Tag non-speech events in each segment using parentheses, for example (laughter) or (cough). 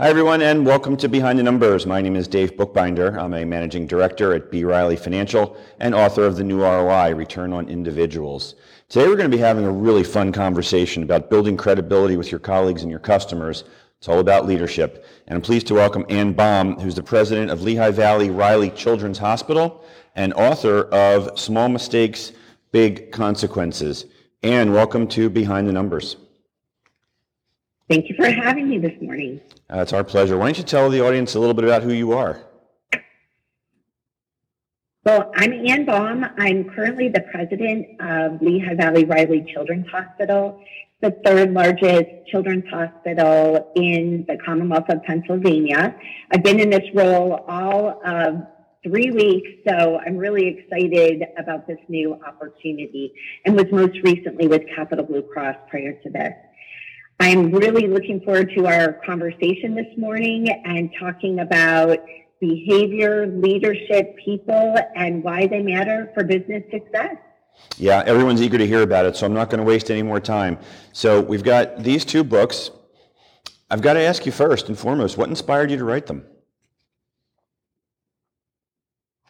Hi, everyone, and welcome to Behind the Numbers. My name is Dave Bookbinder. I'm a managing director at B. Riley Financial and author of the new ROI, Return on Individuals. Today, we're going to be having a really fun conversation about building credibility with your colleagues and your customers. It's all about leadership. And I'm pleased to welcome Ann Baum, who's the president of Lehigh Valley Reilly Children's Hospital and author of Small Mistakes, Big Consequences. Ann, welcome to Behind the Numbers. Thank you for having me this morning. Uh, it's our pleasure. Why don't you tell the audience a little bit about who you are? Well, I'm Ann Baum. I'm currently the president of Lehigh Valley Reilly Children's Hospital, the third largest children's hospital in the Commonwealth of Pennsylvania. I've been in this role all of three weeks, so I'm really excited about this new opportunity and was most recently with Capital Blue Cross prior to this. I'm really looking forward to our conversation this morning and talking about behavior, leadership, people, and why they matter for business success. Yeah, everyone's eager to hear about it, so I'm not going to waste any more time. So we've got these two books. I've got to ask you first and foremost, what inspired you to write them?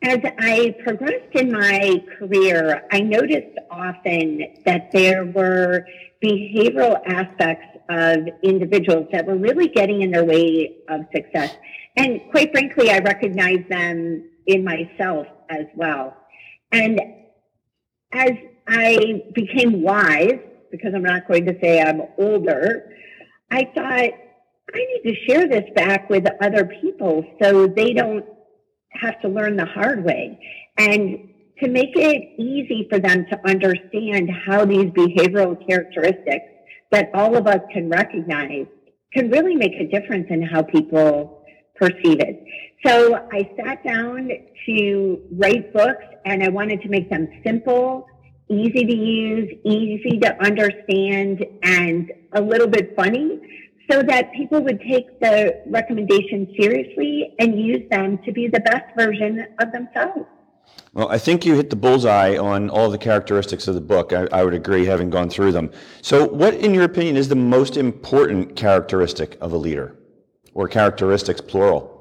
As I progressed in my career, I noticed often that there were behavioral aspects of individuals that were really getting in their way of success. And quite frankly, I recognize them in myself as well. And as I became wise, because I'm not going to say I'm older, I thought I need to share this back with other people so they don't have to learn the hard way. And to make it easy for them to understand how these behavioral characteristics that all of us can recognize can really make a difference in how people perceive it. So I sat down to write books and I wanted to make them simple, easy to use, easy to understand, and a little bit funny so that people would take the recommendations seriously and use them to be the best version of themselves. Well, I think you hit the bullseye on all the characteristics of the book. I, I, would agree, having gone through them. So, what, in your opinion, is the most important characteristic of a leader, or characteristics plural?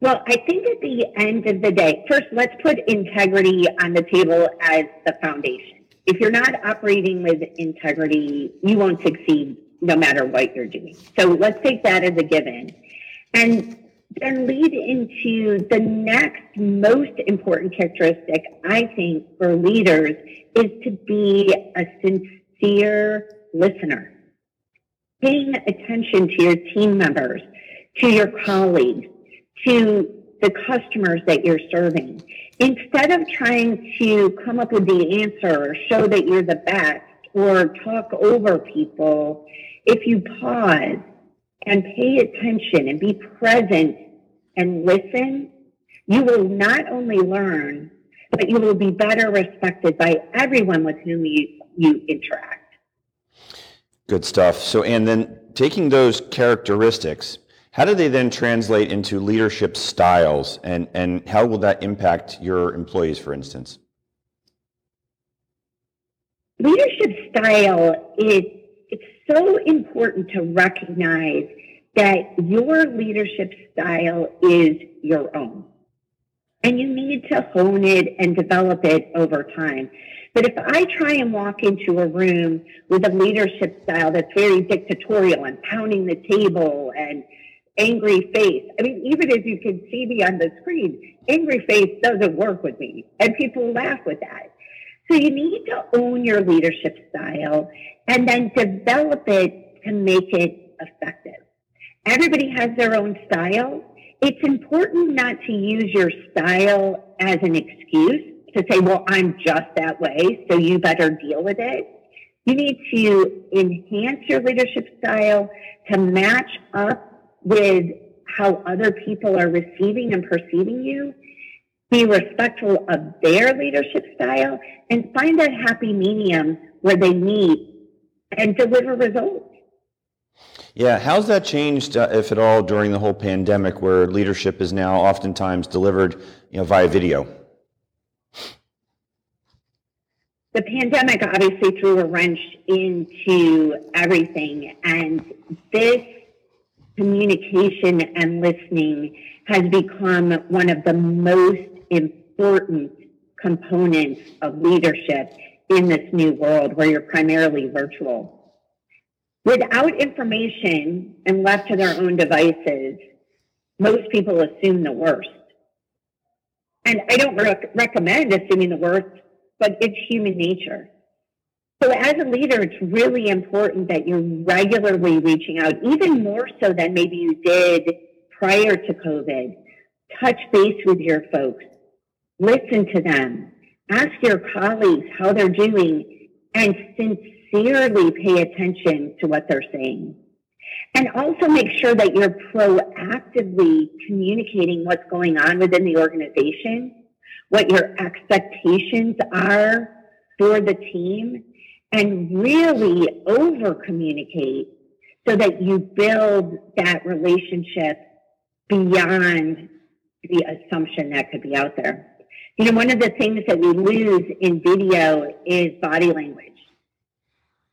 Well, I think at the end of the day, first, let's put integrity on the table as the foundation. If you're not operating with integrity, you won't succeed no matter what you're doing. So, let's take that as a given. And then lead into the next most important characteristic, I think, for leaders is to be a sincere listener. Paying attention to your team members, to your colleagues, to the customers that you're serving. Instead of trying to come up with the answer or show that you're the best or talk over people, if you pause and pay attention and be present and listen, you will not only learn, but you will be better respected by everyone with whom you, you interact. Good stuff. So, and then taking those characteristics, how do they then translate into leadership styles and, and how will that impact your employees, for instance? Leadership style is it's so important to recognize that your leadership style is your own. And you need to hone it and develop it over time. But if I try and walk into a room with a leadership style that's very dictatorial and pounding the table and angry face, I mean, even as you can see me on the screen, angry face doesn't work with me. And people laugh with that. So you need to own your leadership style and then develop it to make it effective. Everybody has their own style. It's important not to use your style as an excuse to say, well, I'm just that way, so you better deal with it. You need to enhance your leadership style to match up with how other people are receiving and perceiving you. Be respectful of their leadership style and find that happy medium where they meet and deliver results. Yeah, how's that changed, uh, if at all, during the whole pandemic, where leadership is now oftentimes delivered, you know, via video? The pandemic obviously threw a wrench into everything, and this communication and listening has become one of the most important components of leadership in this new world where you're primarily virtual. Without information and left to their own devices, most people assume the worst. And I don't rec- recommend assuming the worst, but it's human nature. So as a leader, it's really important that you're regularly reaching out, even more so than maybe you did prior to COVID. Touch base with your folks, listen to them, ask your colleagues how they're doing, and sincerely pay attention to what they're saying. And also make sure that you're proactively communicating what's going on within the organization, what your expectations are for the team, and really over communicate so that you build that relationship beyond the assumption that could be out there. You know, one of the things that we lose in video is body language.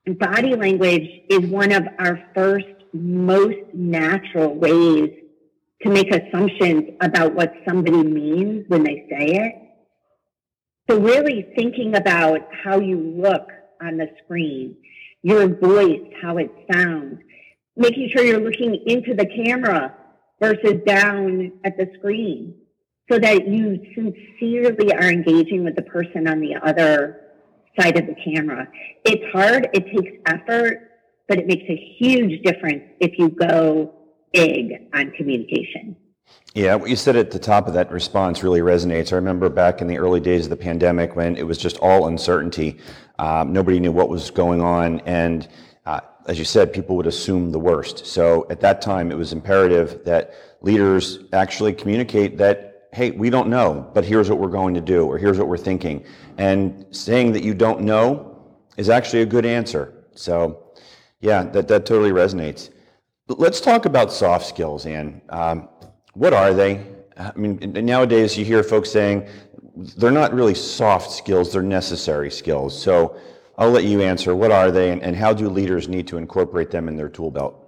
Body language is one of our first most natural ways to make assumptions about what somebody means when they say it. So really thinking about how you look on the screen, your voice, how it sounds, making sure you're looking into the camera versus down at the screen so that you sincerely are engaging with the person on the other side of the camera. It's hard, it takes effort, but it makes a huge difference if you go big on communication. Yeah, what you said at the top of that response really resonates. I remember back in the early days of the pandemic when it was just all uncertainty. Um, nobody knew what was going on. And uh, as you said, people would assume the worst. So at that time, it was imperative that leaders actually communicate that, hey, we don't know, but here's what we're going to do, or here's what we're thinking. And saying that you don't know is actually a good answer. So, yeah, that, that totally resonates. Let's talk about soft skills, Ann. Um, what are they? I mean, nowadays you hear folks saying they're not really soft skills, they're necessary skills. So I'll let you answer. What are they, and, and how do leaders need to incorporate them in their tool belt?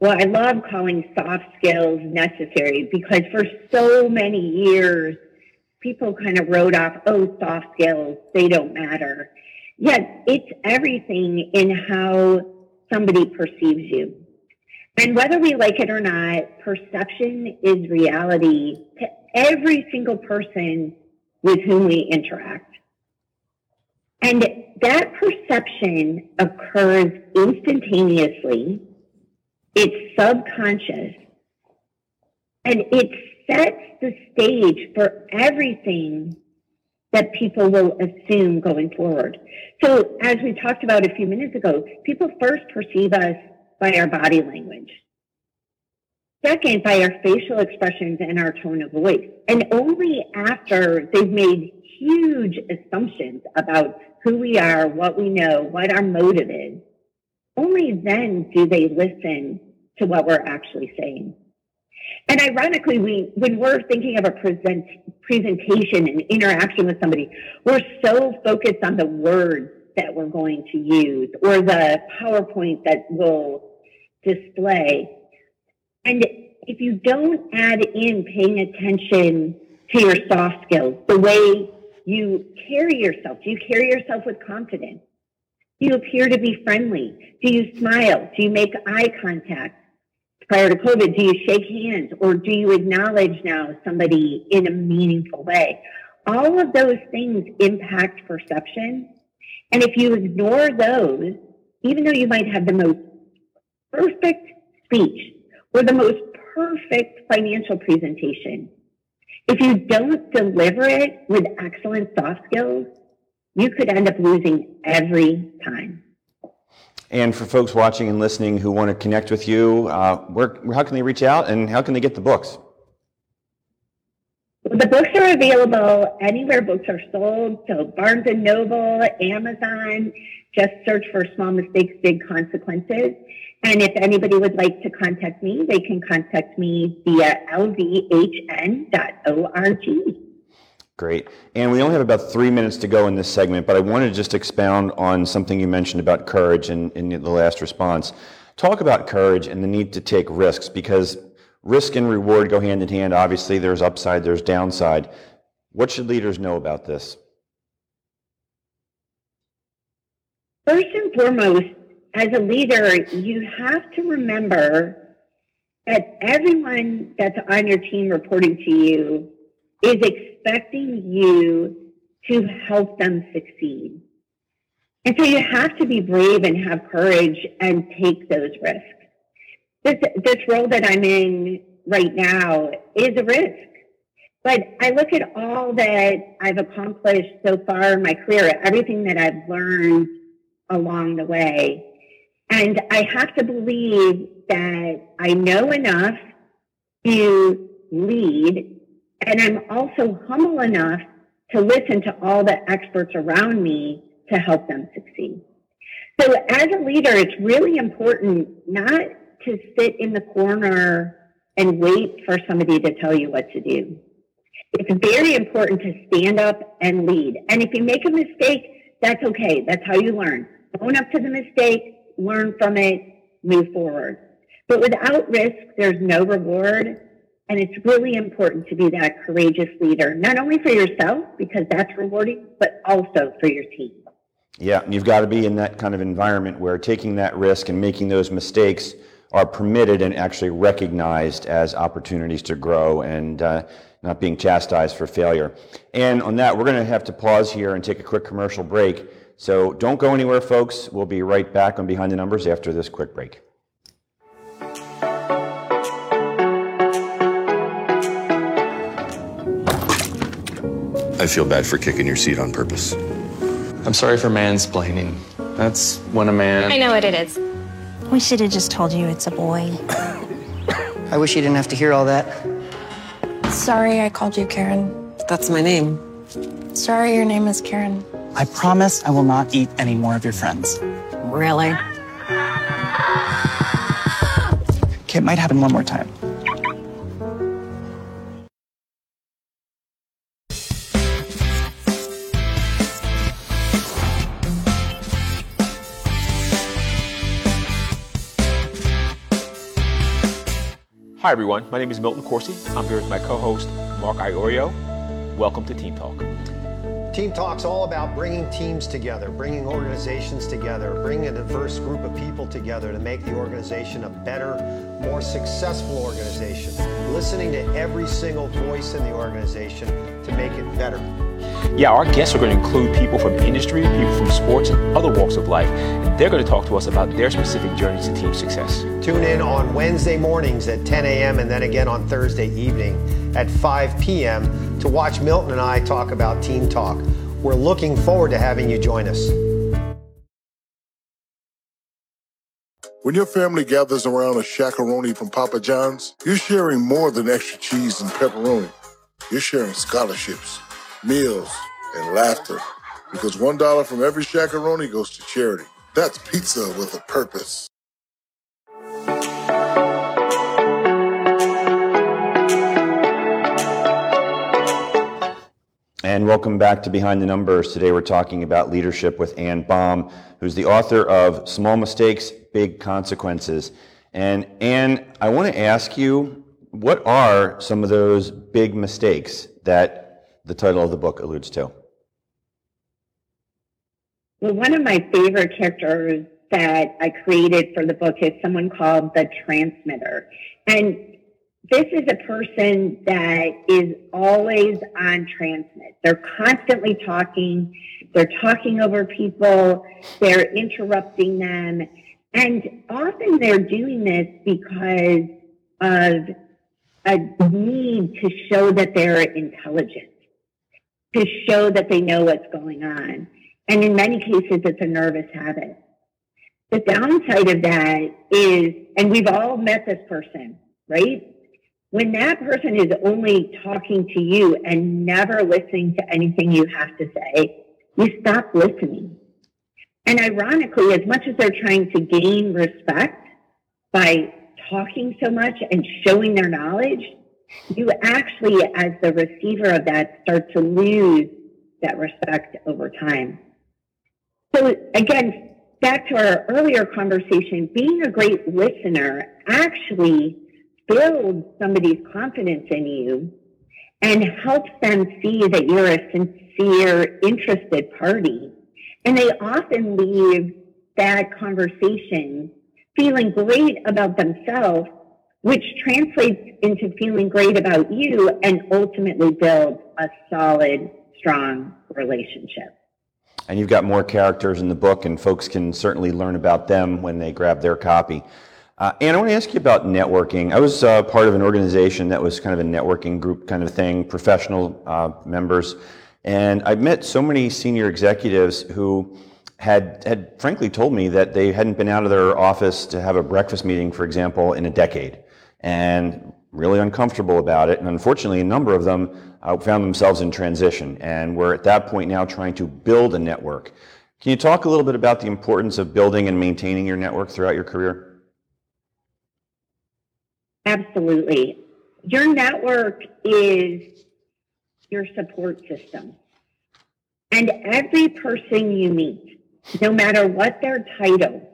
Well, I love calling soft skills necessary because for so many years, people kind of wrote off, oh, soft skills, they don't matter. Yet it's everything in how somebody perceives you. And whether we like it or not, perception is reality to every single person with whom we interact. And that perception occurs instantaneously. It's subconscious and it sets the stage for everything that people will assume going forward. So as we talked about a few minutes ago, people first perceive us by our body language. Second, by our facial expressions and our tone of voice. And only after they've made huge assumptions about who we are, what we know, what our motive is, only then do they listen to what we're actually saying. And ironically, we, when we're thinking of a present, presentation and interaction with somebody, we're so focused on the words that we're going to use or the PowerPoint that will display. And if you don't add in paying attention to your soft skills, the way you carry yourself, do you carry yourself with confidence? Do you appear to be friendly? Do you smile? Do you make eye contact? Prior to COVID, do you shake hands or do you acknowledge now somebody in a meaningful way? All of those things impact perception. And if you ignore those, even though you might have the most perfect speech or the most perfect financial presentation, if you don't deliver it with excellent soft skills, you could end up losing every time. And for folks watching and listening who want to connect with you, uh, where, how can they reach out and how can they get the books? The books are available anywhere books are sold. So Barnes and Noble, Amazon, just search for Small Mistakes, Big Consequences. And if anybody would like to contact me, they can contact me via lvhn.org. Great. And we only have about three minutes to go in this segment, but I wanted to just expound on something you mentioned about courage in, in the last response. Talk about courage and the need to take risks because risk and reward go hand in hand. Obviously, there's upside, there's downside. What should leaders know about this? First and foremost, as a leader, you have to remember that everyone that's on your team reporting to you is expecting you to help them succeed. And so you have to be brave and have courage and take those risks. This, this role that I'm in right now is a risk. But I look at all that I've accomplished so far in my career, everything that I've learned along the way. And I have to believe that I know enough to lead. And I'm also humble enough to listen to all the experts around me to help them succeed. So as a leader, it's really important not to sit in the corner and wait for somebody to tell you what to do. It's very important to stand up and lead. And if you make a mistake, that's okay. That's how you learn. Own up to the mistake, learn from it, move forward. But without risk, there's no reward. And it's really important to be that courageous leader, not only for yourself, because that's rewarding, but also for your team. Yeah, you've got to be in that kind of environment where taking that risk and making those mistakes are permitted and actually recognized as opportunities to grow and uh, not being chastised for failure. And on that, we're going to have to pause here and take a quick commercial break. So don't go anywhere, folks. We'll be right back on Behind the Numbers after this quick break. I feel bad for kicking your seat on purpose. I'm sorry for mansplaining. That's when a man. I know what it is. We should have just told you it's a boy. (coughs) I wish you didn't have to hear all that. Sorry I called you Karen. That's my name. Sorry your name is Karen. I promise I will not eat any more of your friends. Really? Okay, it might happen one more time. Hi, everyone. My name is Milton Corsi. I'm here with my co host, Mark Iorio. Welcome to Team Talk. Team Talk's all about bringing teams together, bringing organizations together, bringing a diverse group of people together to make the organization a better, more successful organization. Listening to every single voice in the organization to make it better. Yeah, our guests are going to include people from industry, people from sports, and other walks of life. And they're going to talk to us about their specific journeys to team success. Tune in on Wednesday mornings at 10 a.m. and then again on Thursday evening at 5 p.m. to watch Milton and I talk about Team Talk. We're looking forward to having you join us. When your family gathers around a Shaq-a-Roni from Papa John's, you're sharing more than extra cheese and pepperoni. You're sharing scholarships, meals, and laughter. Because $1 from every Shaq-a-Roni goes to charity. That's pizza with a purpose. And welcome back to Behind the Numbers. Today we're talking about leadership with Ann Baum, who's the author of Small Mistakes, Big Consequences. And Ann, I want to ask you, what are some of those big mistakes that the title of the book alludes to? Well, one of my favorite characters that I created for the book is someone called the transmitter. And this is a person that is always on transmit. They're constantly talking. They're talking over people. They're interrupting them. And often they're doing this because of a need to show that they're intelligent, to show that they know what's going on. And in many cases, it's a nervous habit. The downside of that is, and we've all met this person, right? When that person is only talking to you and never listening to anything you have to say, you stop listening. And ironically, as much as they're trying to gain respect by talking so much and showing their knowledge, you actually, as the receiver of that, start to lose that respect over time. So again, back to our earlier conversation, being a great listener actually builds somebody's confidence in you and helps them see that you're a sincere, interested party. And they often leave that conversation feeling great about themselves, which translates into feeling great about you and ultimately builds a solid, strong relationship. And you've got more characters in the book, and folks can certainly learn about them when they grab their copy. Uh, and I want to ask you about networking. I was uh, part of an organization that was kind of a networking group kind of thing, professional uh, members, and I met so many senior executives who had had frankly told me that they hadn't been out of their office to have a breakfast meeting, for example, in a decade, and really uncomfortable about it. And unfortunately, a number of them uh, found themselves in transition, and we're at that point now trying to build a network. Can you talk a little bit about the importance of building and maintaining your network throughout your career? Absolutely. Your network is your support system. And every person you meet, no matter what their title,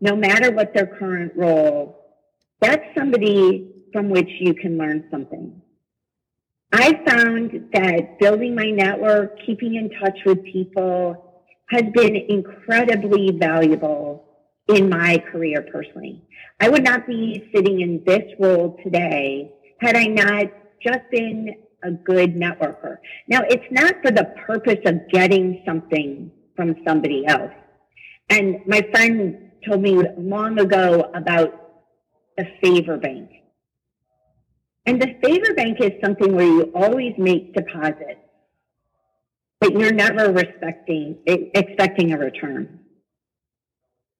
no matter what their current role, that's somebody from which you can learn something. I found that building my network, keeping in touch with people has been incredibly valuable in my career personally. I would not be sitting in this role today had I not just been a good networker. Now, it's not for the purpose of getting something from somebody else. And my friend told me long ago about the favor bank. And the favor bank is something where you always make deposits, but you're never respecting, expecting a return.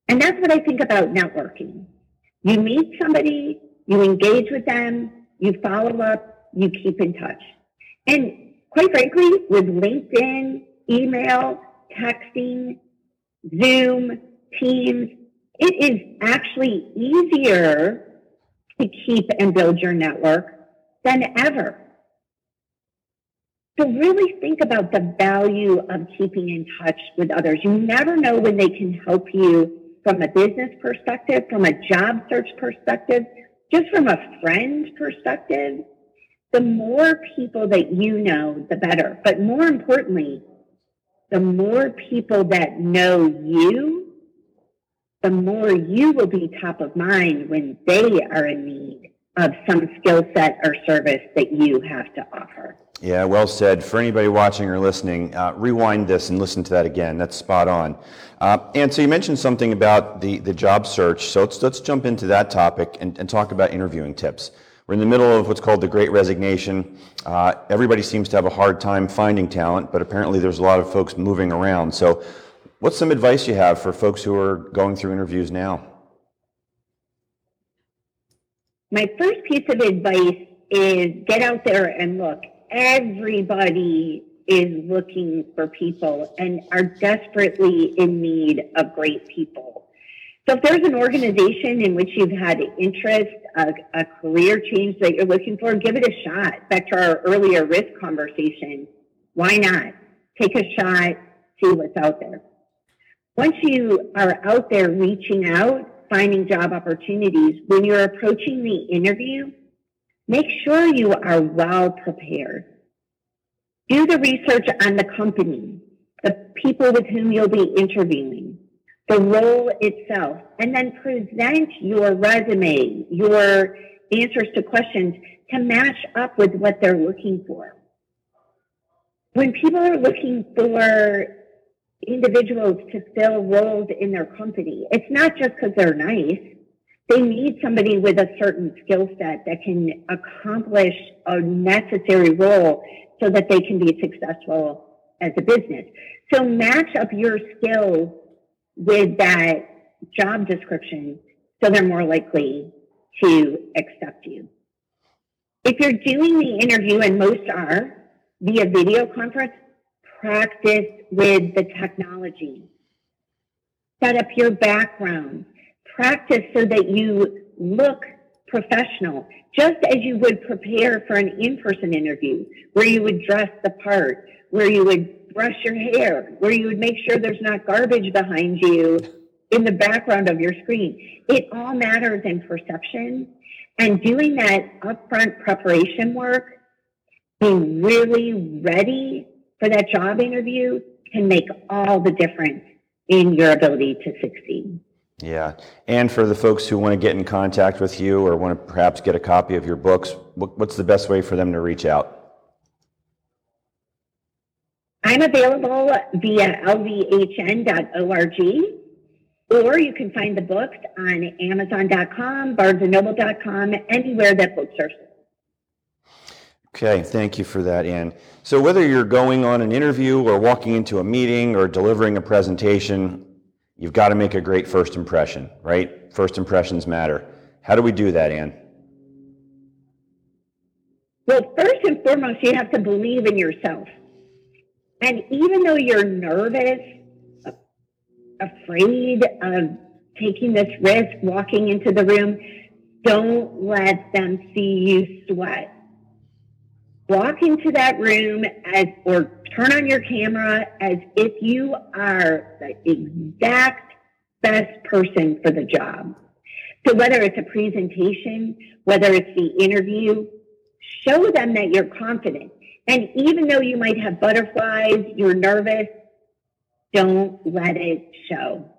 And that's what I think about networking. You meet somebody, you engage with them, you follow up, you keep in touch. And quite frankly, with LinkedIn, email, texting, Zoom, Teams, it is actually easier to keep and build your network than ever. So really think about the value of keeping in touch with others. You never know when they can help you from a business perspective, from a job search perspective, just from a friend perspective, the more people that you know, the better. But more importantly, the more people that know you, the more you will be top of mind when they are in need of some skill set or service that you have to offer. Yeah, well said. For anybody watching or listening, uh, rewind this and listen to that again. That's spot on. Uh, and so you mentioned something about the, the job search. So let's, let's jump into that topic and, and talk about interviewing tips. We're in the middle of what's called the Great Resignation. Uh, everybody seems to have a hard time finding talent, but apparently there's a lot of folks moving around. So, what's some advice you have for folks who are going through interviews now? My first piece of advice is get out there and look. Everybody is looking for people and are desperately in need of great people. So if there's an organization in which you've had interest, a, a career change that you're looking for, give it a shot. Back to our earlier risk conversation. Why not? Take a shot, see what's out there. Once you are out there reaching out, finding job opportunities, when you're approaching the interview, make sure you are well prepared. Do the research on the company, the people with whom you'll be interviewing, the role itself, and then present your resume, your answers to questions to match up with what they're looking for. When people are looking for individuals to fill roles in their company, it's not just because they're nice. They need somebody with a certain skill set that can accomplish a necessary role so that they can be successful as a business. So match up your skills with that job description so they're more likely to accept you. If you're doing the interview, and most are via video conference, practice with the technology. Set up your background. Practice so that you look professional, just as you would prepare for an in-person interview, where you would dress the part, where you would brush your hair, where you would make sure there's not garbage behind you in the background of your screen. It all matters in perception. And doing that upfront preparation work, being really ready for that job interview can make all the difference in your ability to succeed. Yeah. And for the folks who want to get in contact with you or want to perhaps get a copy of your books, what's the best way for them to reach out? I'm available via lvhn.org, or you can find the books on Amazon.com, BarnesandNoble.com, anywhere that books are sold. Okay, thank you for that, Ann. So whether you're going on an interview or walking into a meeting or delivering a presentation, you've got to make a great first impression, right? First impressions matter. How do we do that, Ann? Well, first and foremost, you have to believe in yourself. And even though you're nervous, afraid of taking this risk, walking into the room, don't let them see you sweat. Walk into that room as, or turn on your camera as if you are the exact best person for the job. So whether it's a presentation, whether it's the interview, show them that you're confident. And even though you might have butterflies, you're nervous, don't let it show.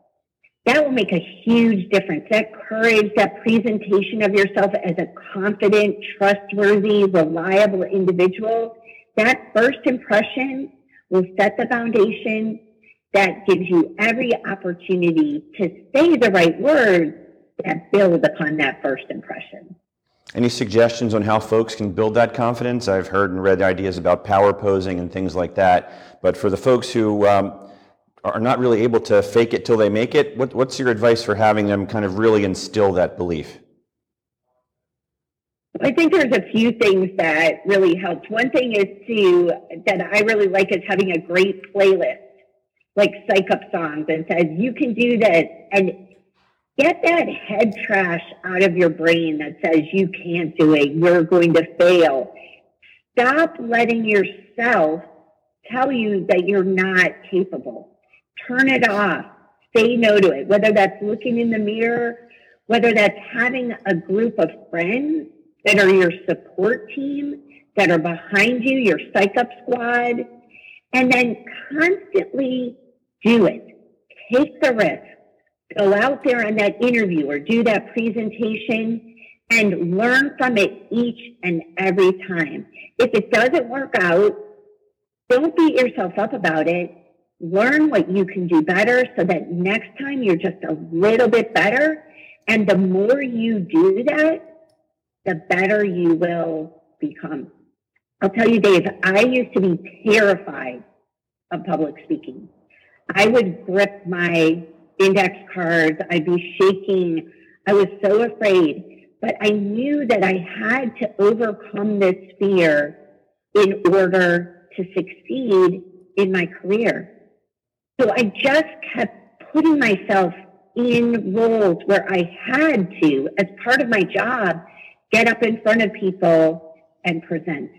That will make a huge difference. That courage, that presentation of yourself as a confident, trustworthy, reliable individual, that first impression will set the foundation that gives you every opportunity to say the right words that build upon that first impression. Any suggestions on how folks can build that confidence? I've heard and read ideas about power posing and things like that. But for the folks who um, are not really able to fake it till they make it, what, what's your advice for having them kind of really instill that belief? I think there's a few things that really helped. One thing is to that I really like is having a great playlist, like psych up songs, and says you can do this, and get that head trash out of your brain that says you can't do it, you're going to fail. Stop letting yourself tell you that you're not capable. Turn it off. Say no to it, whether that's looking in the mirror, whether that's having a group of friends that are your support team, that are behind you, your psych up squad, and then constantly do it. Take the risk. Go out there on that interview or do that presentation and learn from it each and every time. If it doesn't work out, don't beat yourself up about it. Learn what you can do better so that next time you're just a little bit better. And the more you do that, the better you will become. I'll tell you, Dave, I used to be terrified of public speaking. I would grip my index cards, I'd be shaking. I was so afraid, but I knew that I had to overcome this fear in order to succeed in my career. So I just kept putting myself in roles where I had to, as part of my job, get up in front of people and present.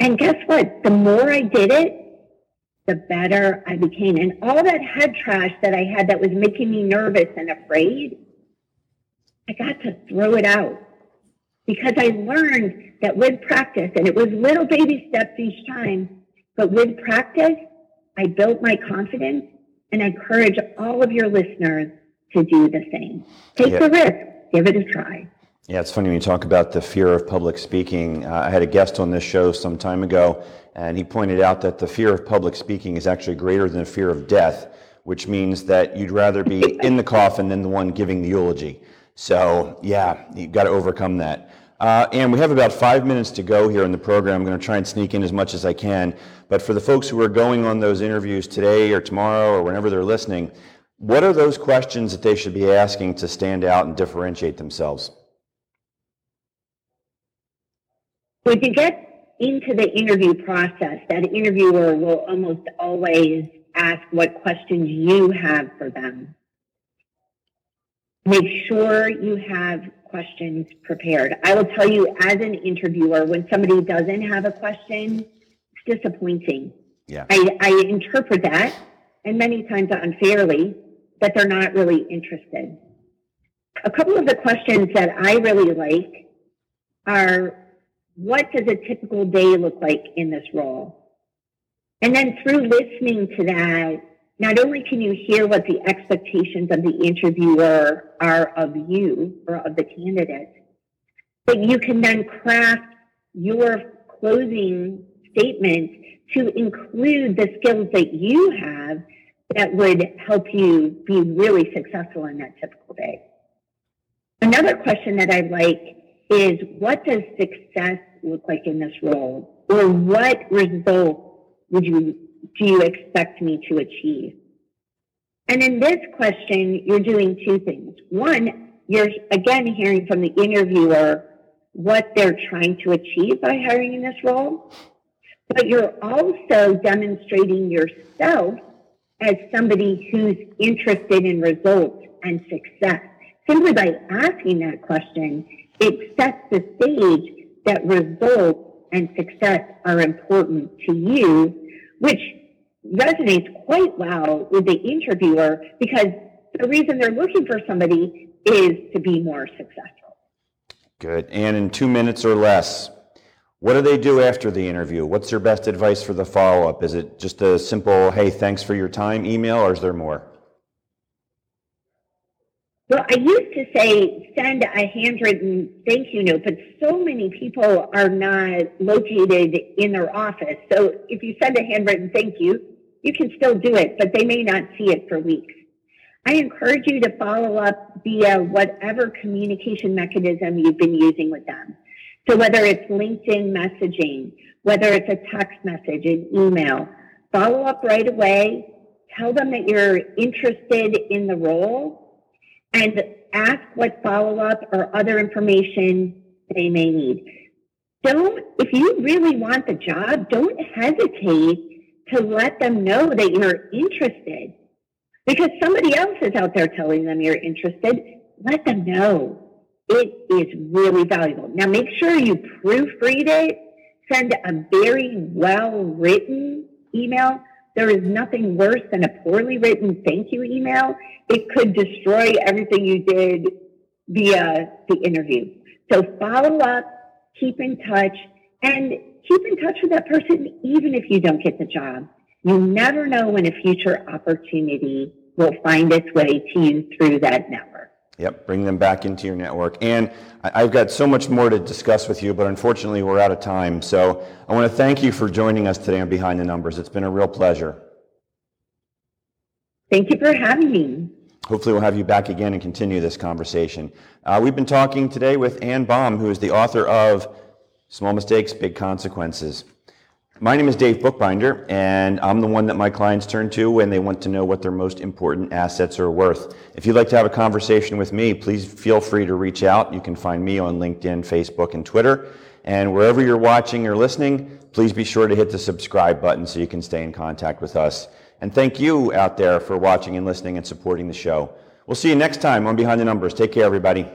And guess what? The more I did it, the better I became. And all that head trash that I had that was making me nervous and afraid, I got to throw it out because I learned that with practice, and it was little baby steps each time, but with practice, I built my confidence and I encourage all of your listeners to do the same. Take yeah. the risk, give it a try. Yeah, it's funny when you talk about the fear of public speaking. Uh, I had a guest on this show some time ago, and he pointed out that the fear of public speaking is actually greater than the fear of death, which means that you'd rather be in the coffin than the one giving the eulogy. So, yeah, you've got to overcome that. Uh, and we have about five minutes to go here in the program. I'm going to try and sneak in as much as I can. But for the folks who are going on those interviews today or tomorrow or whenever they're listening, what are those questions that they should be asking to stand out and differentiate themselves? When you get into the interview process, that interviewer will almost always ask what questions you have for them. Make sure you have questions prepared. I will tell you, as an interviewer, when somebody doesn't have a question, it's disappointing. Yeah. I, I interpret that, and many times unfairly, that they're not really interested. A couple of the questions that I really like are what does a typical day look like in this role? And then through listening to that, not only can you hear what the expectations of the interviewer are of you or of the candidate, but you can then craft your closing statement to include the skills that you have that would help you be really successful in that typical day. Another question that I like is what does success look like in this role? Or what result would you do you expect me to achieve? And in this question, you're doing two things. One, you're again hearing from the interviewer what they're trying to achieve by hiring in this role, but you're also demonstrating yourself as somebody who's interested in results and success. Simply by asking that question, it sets the stage that results and success are important to you, which resonates quite well with the interviewer because the reason they're looking for somebody is to be more successful. Good. And in two minutes or less, what do they do after the interview? What's their best advice for the follow up? Is it just a simple, hey, thanks for your time email, or is there more? Well, I used to say send a handwritten thank you note, but so many people are not located in their office. So if you send a handwritten thank you, you can still do it, but they may not see it for weeks. I encourage you to follow up via whatever communication mechanism you've been using with them. So whether it's LinkedIn messaging, whether it's a text message, an email, follow up right away. Tell them that you're interested in the role and ask what follow up or other information they may need. Don't, if you really want the job, don't hesitate to let them know that you're interested because somebody else is out there telling them you're interested. Let them know. It is really valuable. Now make sure you proofread it. Send a very well written email. There is nothing worse than a poorly written thank you email. It could destroy everything you did via the interview. So follow up, keep in touch, and keep in touch with that person even if you don't get the job. You never know when a future opportunity will find its way to you through that network. Yep, bring them back into your network. And I've got so much more to discuss with you, but unfortunately we're out of time. So I want to thank you for joining us today on Behind the Numbers. It's been a real pleasure. Thank you for having me. Hopefully we'll have you back again and continue this conversation. Uh, we've been talking today with Ann Baum, who is the author of Small Mistakes, Big Consequences. My name is Dave Bookbinder, and I'm the one that my clients turn to when they want to know what their most important assets are worth. If you'd like to have a conversation with me, please feel free to reach out. You can find me on LinkedIn, Facebook, and Twitter. And wherever you're watching or listening, please be sure to hit the subscribe button so you can stay in contact with us. And thank you out there for watching and listening and supporting the show. We'll see you next time on Behind the Numbers. Take care, everybody.